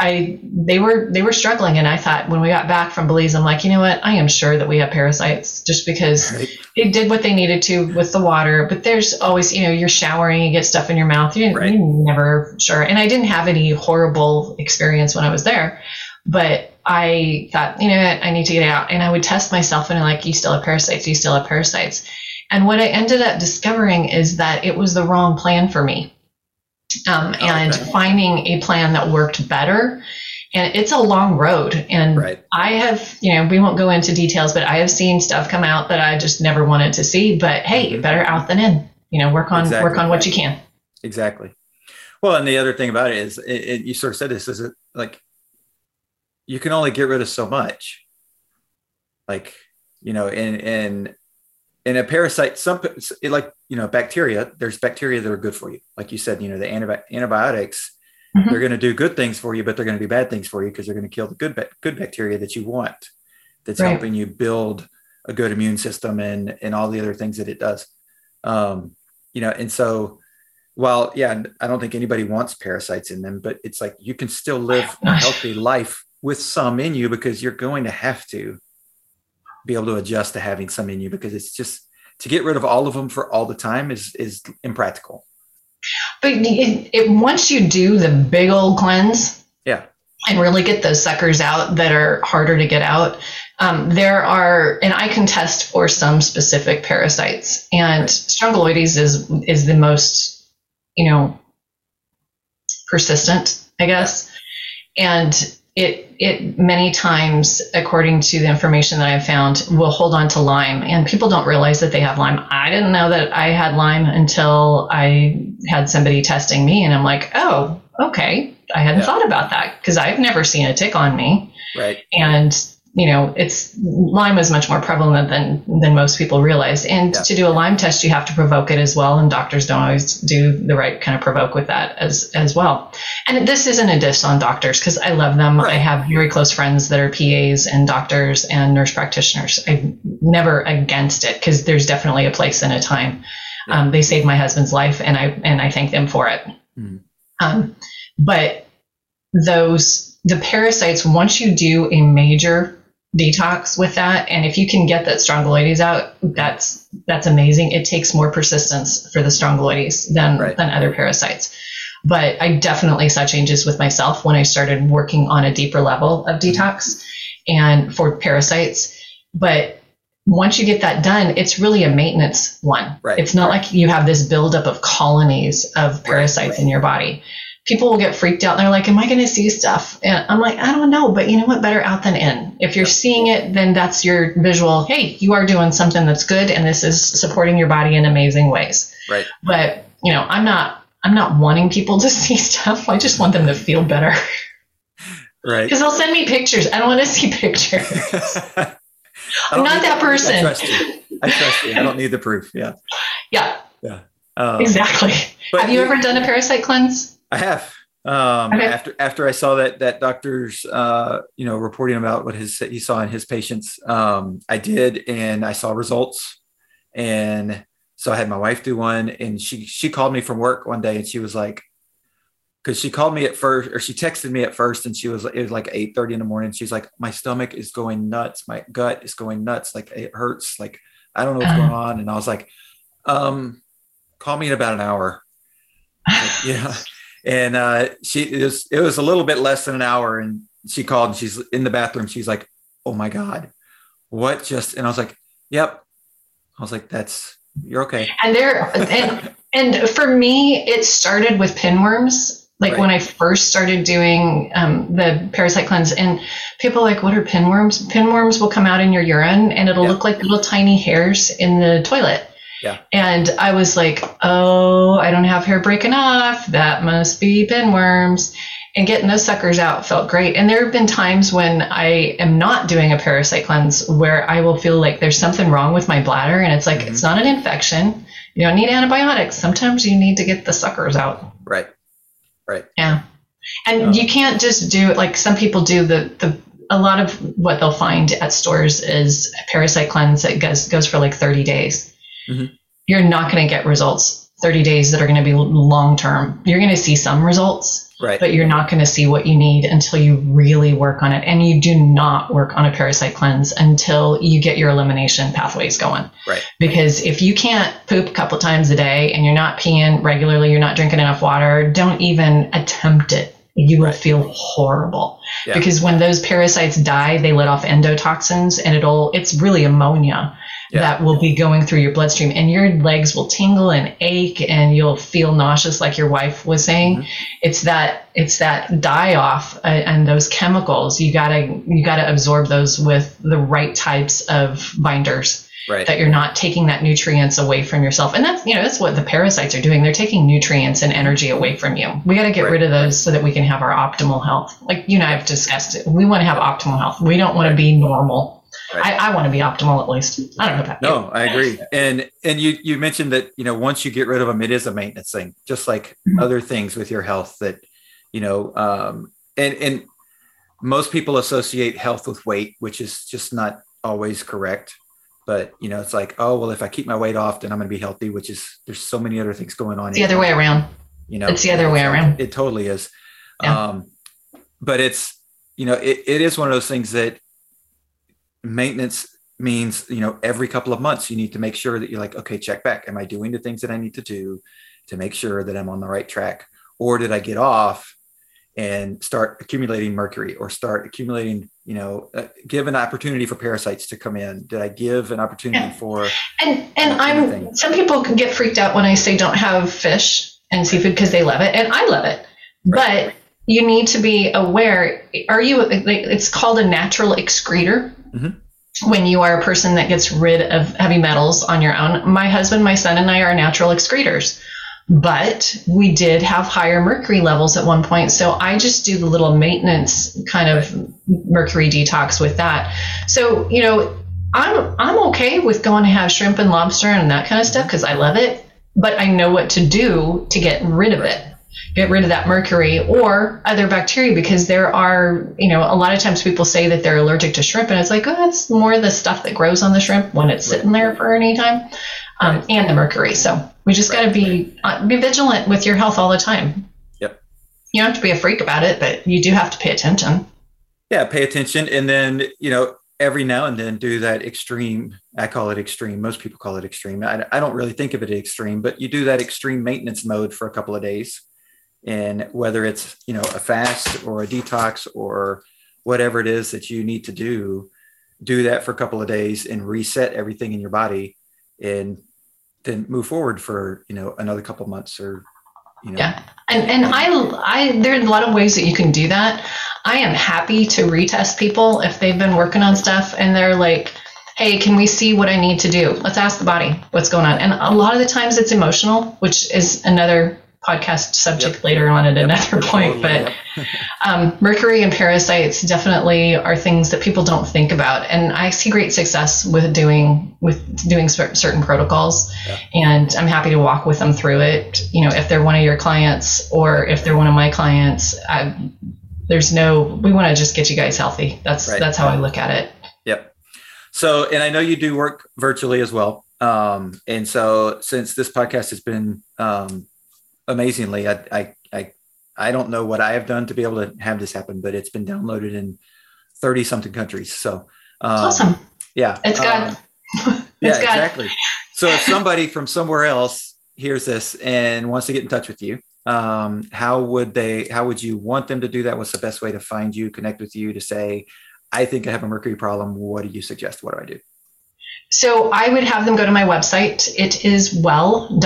I they were they were struggling, and I thought when we got back from Belize, I'm like, you know what? I am sure that we have parasites just because right. they did what they needed to with the water. But there's always, you know, you're showering, you get stuff in your mouth. You, right. you're never sure. And I didn't have any horrible experience when I was there, but I thought, you know what, I need to get out. And I would test myself and I'm like, you still have parasites, you still have parasites. And what I ended up discovering is that it was the wrong plan for me. Um, and okay. finding a plan that worked better. And it's a long road. And right. I have, you know, we won't go into details, but I have seen stuff come out that I just never wanted to see. But hey, mm-hmm. better out than in. You know, work on exactly. work on what you can. Exactly. Well, and the other thing about it is, it, it, you sort of said this is it like you can only get rid of so much. Like, you know, in in in a parasite, some like you know bacteria. There's bacteria that are good for you, like you said. You know, the antibi- antibiotics. Mm-hmm. They're going to do good things for you, but they're going to be bad things for you because they're going to kill the good good bacteria that you want. That's right. helping you build a good immune system and and all the other things that it does. Um, you know, and so while yeah, I don't think anybody wants parasites in them, but it's like you can still live a healthy life with some in you because you're going to have to be able to adjust to having some in you because it's just to get rid of all of them for all the time is is impractical. But it, it, once you do the big old cleanse, yeah, and really get those suckers out that are harder to get out, um, there are, and I can test for some specific parasites, and strongyloides is is the most, you know, persistent, I guess, and it it many times, according to the information that I've found, will hold on to Lyme, and people don't realize that they have Lyme. I didn't know that I had Lyme until I had somebody testing me, and I'm like, oh, okay, I hadn't yeah. thought about that because I've never seen a tick on me, right? And you know, it's Lyme is much more prevalent than than most people realize. And yeah. to do a Lyme test, you have to provoke it as well, and doctors don't always do the right kind of provoke with that as as well. And this isn't a diss on doctors because I love them. Right. I have very close friends that are PAs and doctors and nurse practitioners. I'm never against it because there's definitely a place and a time. Yeah. Um, they saved my husband's life, and I and I thank them for it. Mm. Um, but those the parasites once you do a major detox with that. And if you can get that strongyloides out, that's that's amazing. It takes more persistence for the strongyloides than right. than other parasites. But I definitely saw changes with myself when I started working on a deeper level of mm-hmm. detox and for parasites. But once you get that done, it's really a maintenance one. Right. It's not like you have this buildup of colonies of parasites right. in your body people will get freaked out and they're like, Am I going to see stuff? And I'm like, I don't know, but you know what? Better out than in. If you're seeing it, then that's your visual. Hey, you are doing something that's good and this is supporting your body in amazing ways. Right. But, you know, I'm not. I'm not wanting people to <laughs> see stuff. I just want them to feel better. Right. Because they'll send me pictures. I don't want to see pictures. <laughs> I'm not that person. I trust you. I trust you. I don't need the proof. Yeah. Yeah. Yeah. Um, exactly. have you ever done a parasite cleanse? I have. Um, okay. After after I saw that that doctor's uh, you know reporting about what his he saw in his patients, um, I did, and I saw results, and so I had my wife do one, and she she called me from work one day, and she was like, because she called me at first, or she texted me at first, and she was it was like eight thirty in the morning. She's like, my stomach is going nuts, my gut is going nuts, like it hurts, like I don't know what's going on, and I was like, um, call me in about an hour. <laughs> Like, yeah and uh, she it was it was a little bit less than an hour, and she called and she's in the bathroom. She's like, "Oh my god, what just?" And I was like, "Yep." I was like, "That's you're okay." And there and and for me, it started with pinworms. Like right. when I first started doing um, the parasite cleanse, and people like, "What are pinworms?" Pinworms will come out in your urine, and it'll look like little tiny hairs in the toilet. Yeah. And I was like, oh, I don't have hair breaking off. That must be pinworms. And getting those suckers out felt great. And there have been times when I am not doing a parasite cleanse where I will feel like there's something wrong with my bladder. And it's like, mm-hmm. it's not an infection. You don't need antibiotics. Sometimes you need to get the suckers out. Right. Right. Yeah. And um, you can't just do it like some people do the, the, a lot of what they'll find at stores is parasite cleanse that goes, goes for like 30 days mm-hmm. you're not going to get results 30 days that are going to be long term. You're going to see some results, right. but you're not going to see what you need until you really work on it. And you do not work on a parasite cleanse until you get your elimination pathways going. Right. Because if you can't poop a couple times a day and you're not peeing regularly, you're not drinking enough water, don't even attempt it. You will right. feel horrible yeah. because when those parasites die, they let off endotoxins and it'll, it's really ammonia yeah. that will be going through your bloodstream and your legs will tingle and ache and you'll feel nauseous like your wife was saying. Mm-hmm. it's that it's that die off uh, and those chemicals you got to you got to absorb those with the right types of binders Right. that you're not taking that nutrients away from yourself. And that's you know that's what the parasites are doing. They're taking nutrients and energy away from you. We got to get right. rid of those so that we can have our optimal health. Like you and i have discussed it. We want to have optimal health. We don't want to be normal Right. I, I want to be optimal at least. I don't know about no, you. I agree. And and you you mentioned that you know once you get rid of them, it is a maintenance thing, just like mm-hmm. other things with your health that you know. Um, and and most people associate health with weight, which is just not always correct. But you know, it's like, oh well, if I keep my weight off, then I'm going to be healthy. Which is there's so many other things going on. It's the other way around. You know, it's the other way around. It totally is. Yeah. Um, but it's you know, it, it is one of those things that maintenance means you know every couple of months you need to make sure that you're like okay check back. Am i doing the things that i need to do to make sure that i'm on the right track? Or did i get off and start accumulating mercury or start accumulating you know uh, give an opportunity for parasites to come in? Did i give an opportunity yeah. for and and i'm some people can get freaked out when i say don't have fish and seafood because they love it and i love it. Right. but you need to be aware are you it's called a natural excreter mm-hmm. when you are a person that gets rid of heavy metals on your own. My husband, my son, and I are natural excreters. But we did have higher mercury levels at one point. So I just do the little maintenance kind of mercury detox with that. So, you know, I'm I'm okay with going to have shrimp and lobster and that kind of stuff because I love it, but I know what to do to get rid of it get rid of that mercury or other bacteria because there are, you know, a lot of times people say that they're allergic to shrimp and it's like, oh, it's more the stuff that grows on the shrimp when it's sitting there for any time um, right. and the mercury. So we just right. got to be, uh, be vigilant with your health all the time. Yep. You don't have to be a freak about it, but you do have to pay attention. Yeah, pay attention. And then, you know, every now and then do that extreme i call it extreme most people call it extreme I, I, don't really think of it extreme but you do that extreme maintenance mode for a couple of days and whether it's you know a fast or a detox or whatever it is that you need to do do that for a couple of days and reset everything in your body and then move forward for you know another couple months or you know. Yeah. And and i i there are a lot of ways that you can do that. I am happy to retest people if they've been working on stuff and they're like hey can we see what i need to do? Let's ask the body what's going on. And a lot of the times it's emotional which is another podcast subject yep. later on at yep. another <laughs> point. But um, mercury and parasites definitely are things that people don't think about, and I see great success with doing with doing certain protocols, yeah. and I'm happy to walk with them through it. You know, if they're one of your clients or if they're one of my clients, I, there's no. We want to just get you guys healthy. That's right. that's how I look at it. Yep. So, and I know you do work virtually as well. Um, and so since this podcast has been um, amazingly, I, I, I, I don't know what I have done to be able to have this happen, but it's been downloaded in 30 something countries. So um, awesome. Yeah. It's God. Um, <laughs> yeah, God. exactly. So if somebody from somewhere else hears this and wants to get in touch with you, um, how would they, how would you want them to do that? What's the best way to find you, connect with you to say, I think I have a mercury problem. What do you suggest? What do I do? So I would have them go to my website. It is well.biz.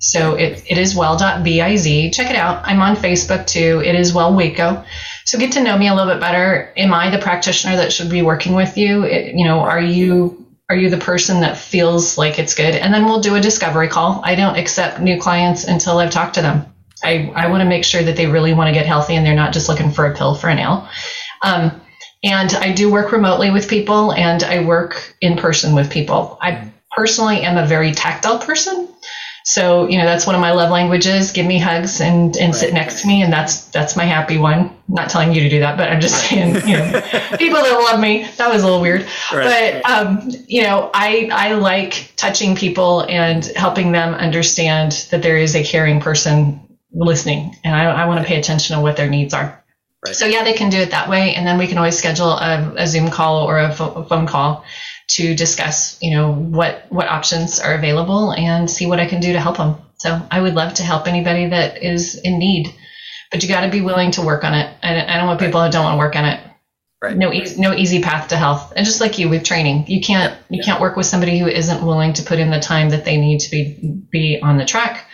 So it, it is well.biz. Check it out. I'm on Facebook too. It is well Waco. So get to know me a little bit better. Am I the practitioner that should be working with you? It, you know, are you are you the person that feels like it's good? And then we'll do a discovery call. I don't accept new clients until I've talked to them. I, I want to make sure that they really want to get healthy and they're not just looking for a pill for a nail. Um, and I do work remotely with people and I work in person with people. I personally am a very tactile person. So, you know, that's one of my love languages. Give me hugs and, and right. sit next to me. And that's, that's my happy one. I'm not telling you to do that, but I'm just saying, you know, <laughs> people that love me, that was a little weird, right. but, um, you know, I, I like touching people and helping them understand that there is a caring person listening. And I, I want to pay attention to what their needs are. Right. So yeah, they can do it that way, and then we can always schedule a, a Zoom call or a, fo- a, phone call to discuss, you know, what what options are available and see what I can do to help them. So I would love to help anybody that is in need, but you got to be willing to work on it. I, I don't want people that don't want to work on it. Right. No easy, no easy path to health. And just like you with training, you can't you can't work with somebody who isn't willing to put in the time that they need to be be on the track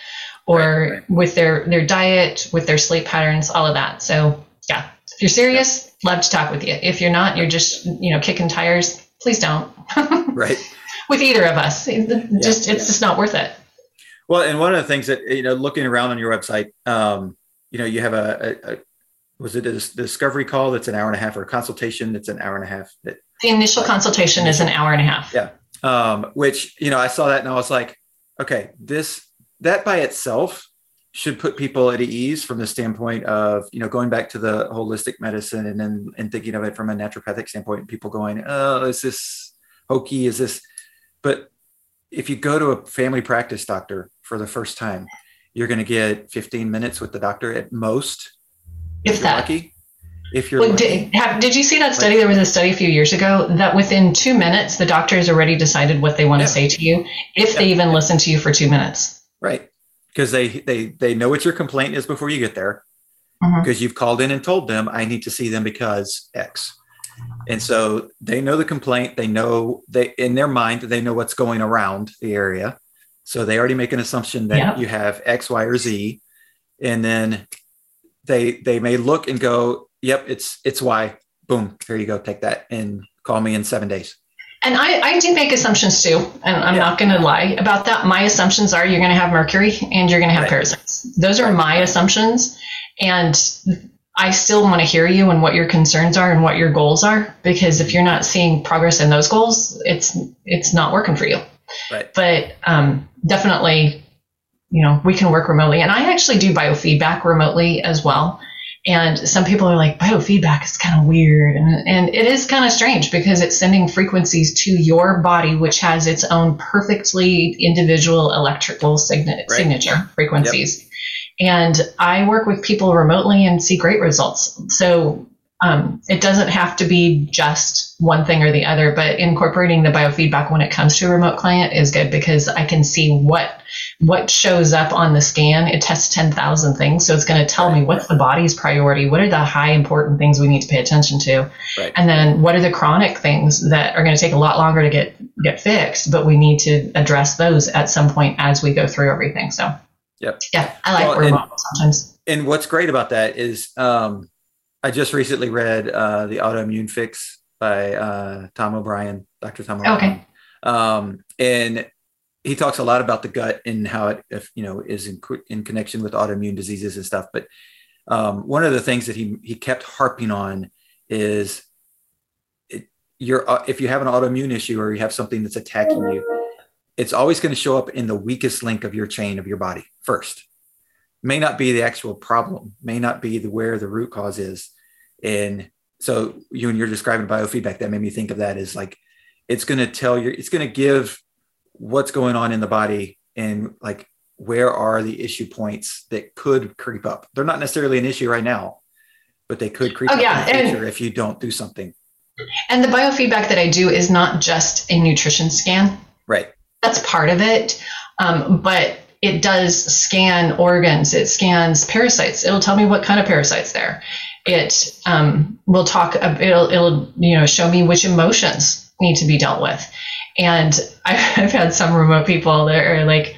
or right, right. with their their diet, with their sleep patterns, all of that. So yeah, if you're serious, love to talk with you. If you're not, you're just you know kicking tires. Please don't. <laughs> right. With either of us, just yeah, it's yeah. just not worth it. Well, and one of the things that you know, looking around on your website, um, you know, you have a, a, a was it a discovery call that's an hour and a half or a consultation that's an hour and a half? That, the initial consultation is an hour and a half. Yeah. Um, which you know, I saw that and I was like, okay, this that by itself should put people at ease from the standpoint of you know going back to the holistic medicine and then and thinking of it from a naturopathic standpoint people going oh is this hokey? Is this but if you go to a family practice doctor for the first time you're going to get 15 minutes with the doctor at most if, if that. lucky. If you're well, did, have, did you see that study? There was a study a few years ago that within two minutes the doctor has already decided what they want yeah. to say to you if yeah. they even listen to you for two minutes. Right because they they they know what your complaint is before you get there because mm-hmm. you've called in and told them I need to see them because X. And so they know the complaint, they know they in their mind they know what's going around the area. So they already make an assumption that you have X, Y, or Z. And then they they may look and go, Yep, it's it's Y. Boom, here you go, take that and call me in seven days. And I, I do make assumptions too, and I'm yeah. not going to lie about that. My assumptions are you're going to have mercury and you're going to have right. parasites. Those are my assumptions, and I still want to hear you and what your concerns are and what your goals are, because if you're not seeing progress in those goals, it's it's not working for you. Right. But um, definitely, you know, we can work remotely, and I actually do biofeedback remotely as well. And some people are like, biofeedback is kind of weird. And, and it is kind of strange because it's sending frequencies to your body, which has its own perfectly individual electrical signa- right. signature frequencies. Yep. And I work with people remotely and see great results. So um, it doesn't have to be just one thing or the other, but incorporating the biofeedback when it comes to a remote client is good because I can see what what shows up on the scan. It tests 10,000 things. So it's going to tell me what's the body's priority, what are the high important things we need to pay attention to, right. and then what are the chronic things that are going to take a lot longer to get get fixed, but we need to address those at some point as we go through everything. So, yep. yeah, I like well, sometimes. And what's great about that is um, I just recently read uh, the Autoimmune Fix by uh, Tom O'Bryan, Dr. Tom O'Bryan. Okay. Um, and he talks a lot about the gut and how it, if, you know, is in, in connection with autoimmune diseases and stuff. But um, one of the things that he he kept harping on is it, uh, if you have an autoimmune issue or you have something that's attacking you, it's always going to show up in the weakest link of your chain of your body first. May not be the actual problem, may not be the where the root cause is, and so you and you're describing biofeedback that made me think of that as like it's going to tell you it's going to give what's going on in the body and like where are the issue points that could creep up? They're not necessarily an issue right now but they could creep oh, up yeah. in the future and, if you don't do something. And the biofeedback that i do is not just a nutrition scan. Right. That's part of it um, but it does scan organs it scans parasites. It'll tell me what kind of parasites there. It um, will talk it'll, it'll you know show me which emotions need to be dealt with and <laughs> i've had some remote people that are like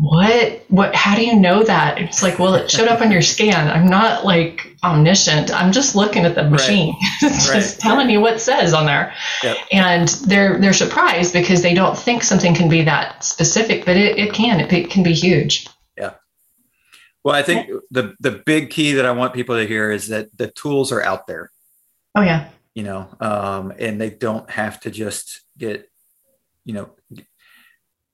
what what how do you know that? It's like well it showed up on your scan. I'm not like omniscient. I'm just looking at the machine <laughs> right. it's right. just telling you what it says on there. Yep. and they're they're surprised because they don't think something can be that specific but it, it can. It, it can be huge. Yeah. Well i think the the big key that i want people to hear is that the tools are out there. Oh yeah. You know um, and they don't have to just get you know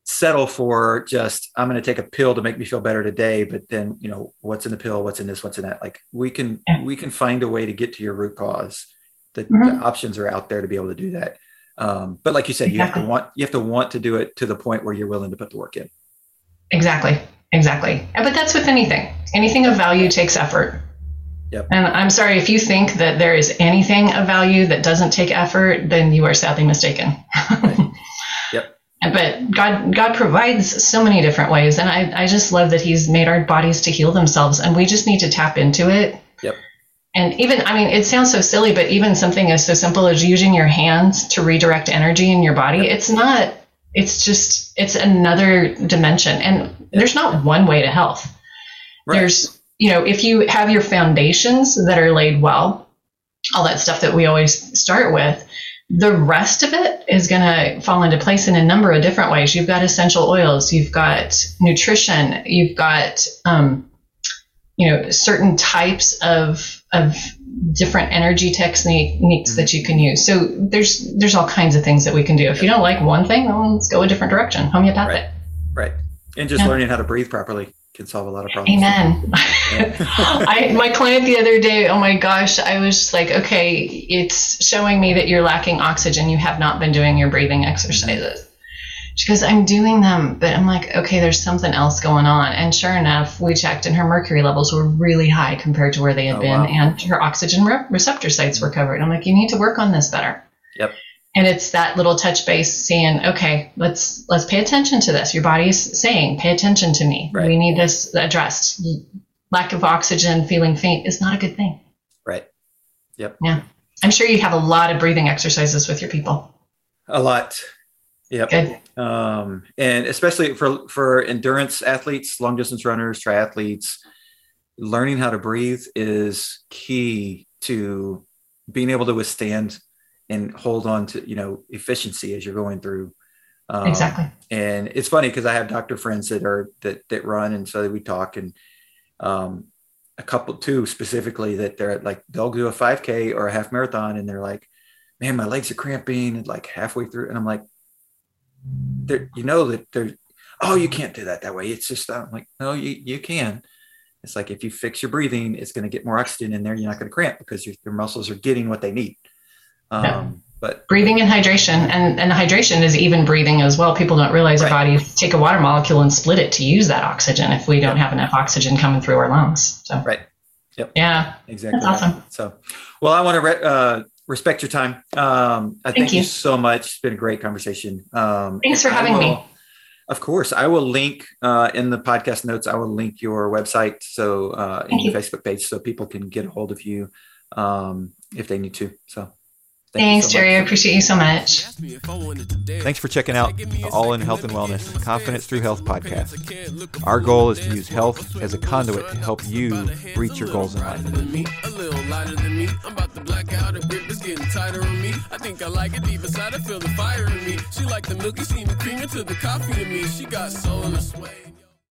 settle for just i'm going to take a pill to make me feel better today but then you know what's in the pill what's in this what's in that. Like we can we can find a way to get to your root cause. The, mm-hmm. the options are out there to be able to do that. Um, but like you said you have to want you have to want to do it to the point where you're willing to put the work in. Exactly. Exactly. But that's with anything. Anything of value takes effort. Yep. And I'm sorry if you think that there is anything of value that doesn't take effort, then you are sadly mistaken. right <laughs> but God God provides so many different ways, and I I just love that He's made our bodies to heal themselves, and we just need to tap into it. Yep. And even I mean, it sounds so silly, but even something as so simple as using your hands to redirect energy in your body, yep. it's not. It's just it's another dimension, and yep. there's not one way to health. Right. There's you know if you have your foundations that are laid well, all that stuff that we always start with the rest of it is going to fall into place in a number of different ways. You've got essential oils, you've got nutrition, you've got um, you know certain types of of different energy techniques that you can use. So there's there's all kinds of things that we can do. If you don't like one thing, well, let's go a different direction. Homeopathic. Right. right. And just yeah. learning how to breathe properly can solve a lot of problems. Amen. <laughs> I, my client the other day, oh my gosh, I was just like, okay, it's showing me that you're lacking oxygen. You have not been doing your breathing exercises. She goes, I'm doing them, but I'm like, okay, there's something else going on. And sure enough, we checked and her mercury levels were really high compared to where they had oh, been, wow. and her oxygen re- receptor sites were covered. I'm like, you need to work on this better. Yep and it's that little touch base saying okay let's let's pay attention to this. Your body's saying pay attention to me. Right. we need this addressed. Lack of oxygen feeling faint is not a good thing. Right. Yep. Yeah. I'm sure you have a lot of breathing exercises with your people. A lot. Yep. Good. Um, and especially for for endurance athletes long distance runners triathletes learning how to breathe is key to being able to withstand and hold on to you know efficiency as you're going through um, exactly. and it's funny because i have doctor friends that are that that run and so we talk and um, a couple too specifically that they're like they'll do a 5k or a half marathon and they're like man my legs are cramping and like halfway through and i'm like there you know that they're oh you can't do that that way. It's just i'm like no you, you can. It's like if you fix your breathing it's going to get more oxygen in there you're not going to cramp because your, your muscles are getting what they need um, yeah. But breathing and hydration, and, and hydration is even breathing as well. People don't realize right. our bodies take a water molecule and split it to use that oxygen if we don't have enough oxygen coming through our lungs. So right. Yep. Yeah. Exactly. That's awesome. So, well, I want to re- uh, respect your time. Um, I thank, thank you. you. so much. It's been a great conversation. Um, Thanks for having will, me. Of course, I will link uh, in the podcast notes. I will link your website so uh, in your Facebook page so people can get a hold of you um, if they need to. So Thank Thanks, so Jerry. I appreciate you so much. Thanks for checking out the All in Health and Wellness Confidence Through Health podcast. Our goal is to use health as a conduit to help you reach your goals in life. I think I like it deep inside. I feel the fire in me. She like the milky, see the cream into the coffee to me. She got soul in the sway.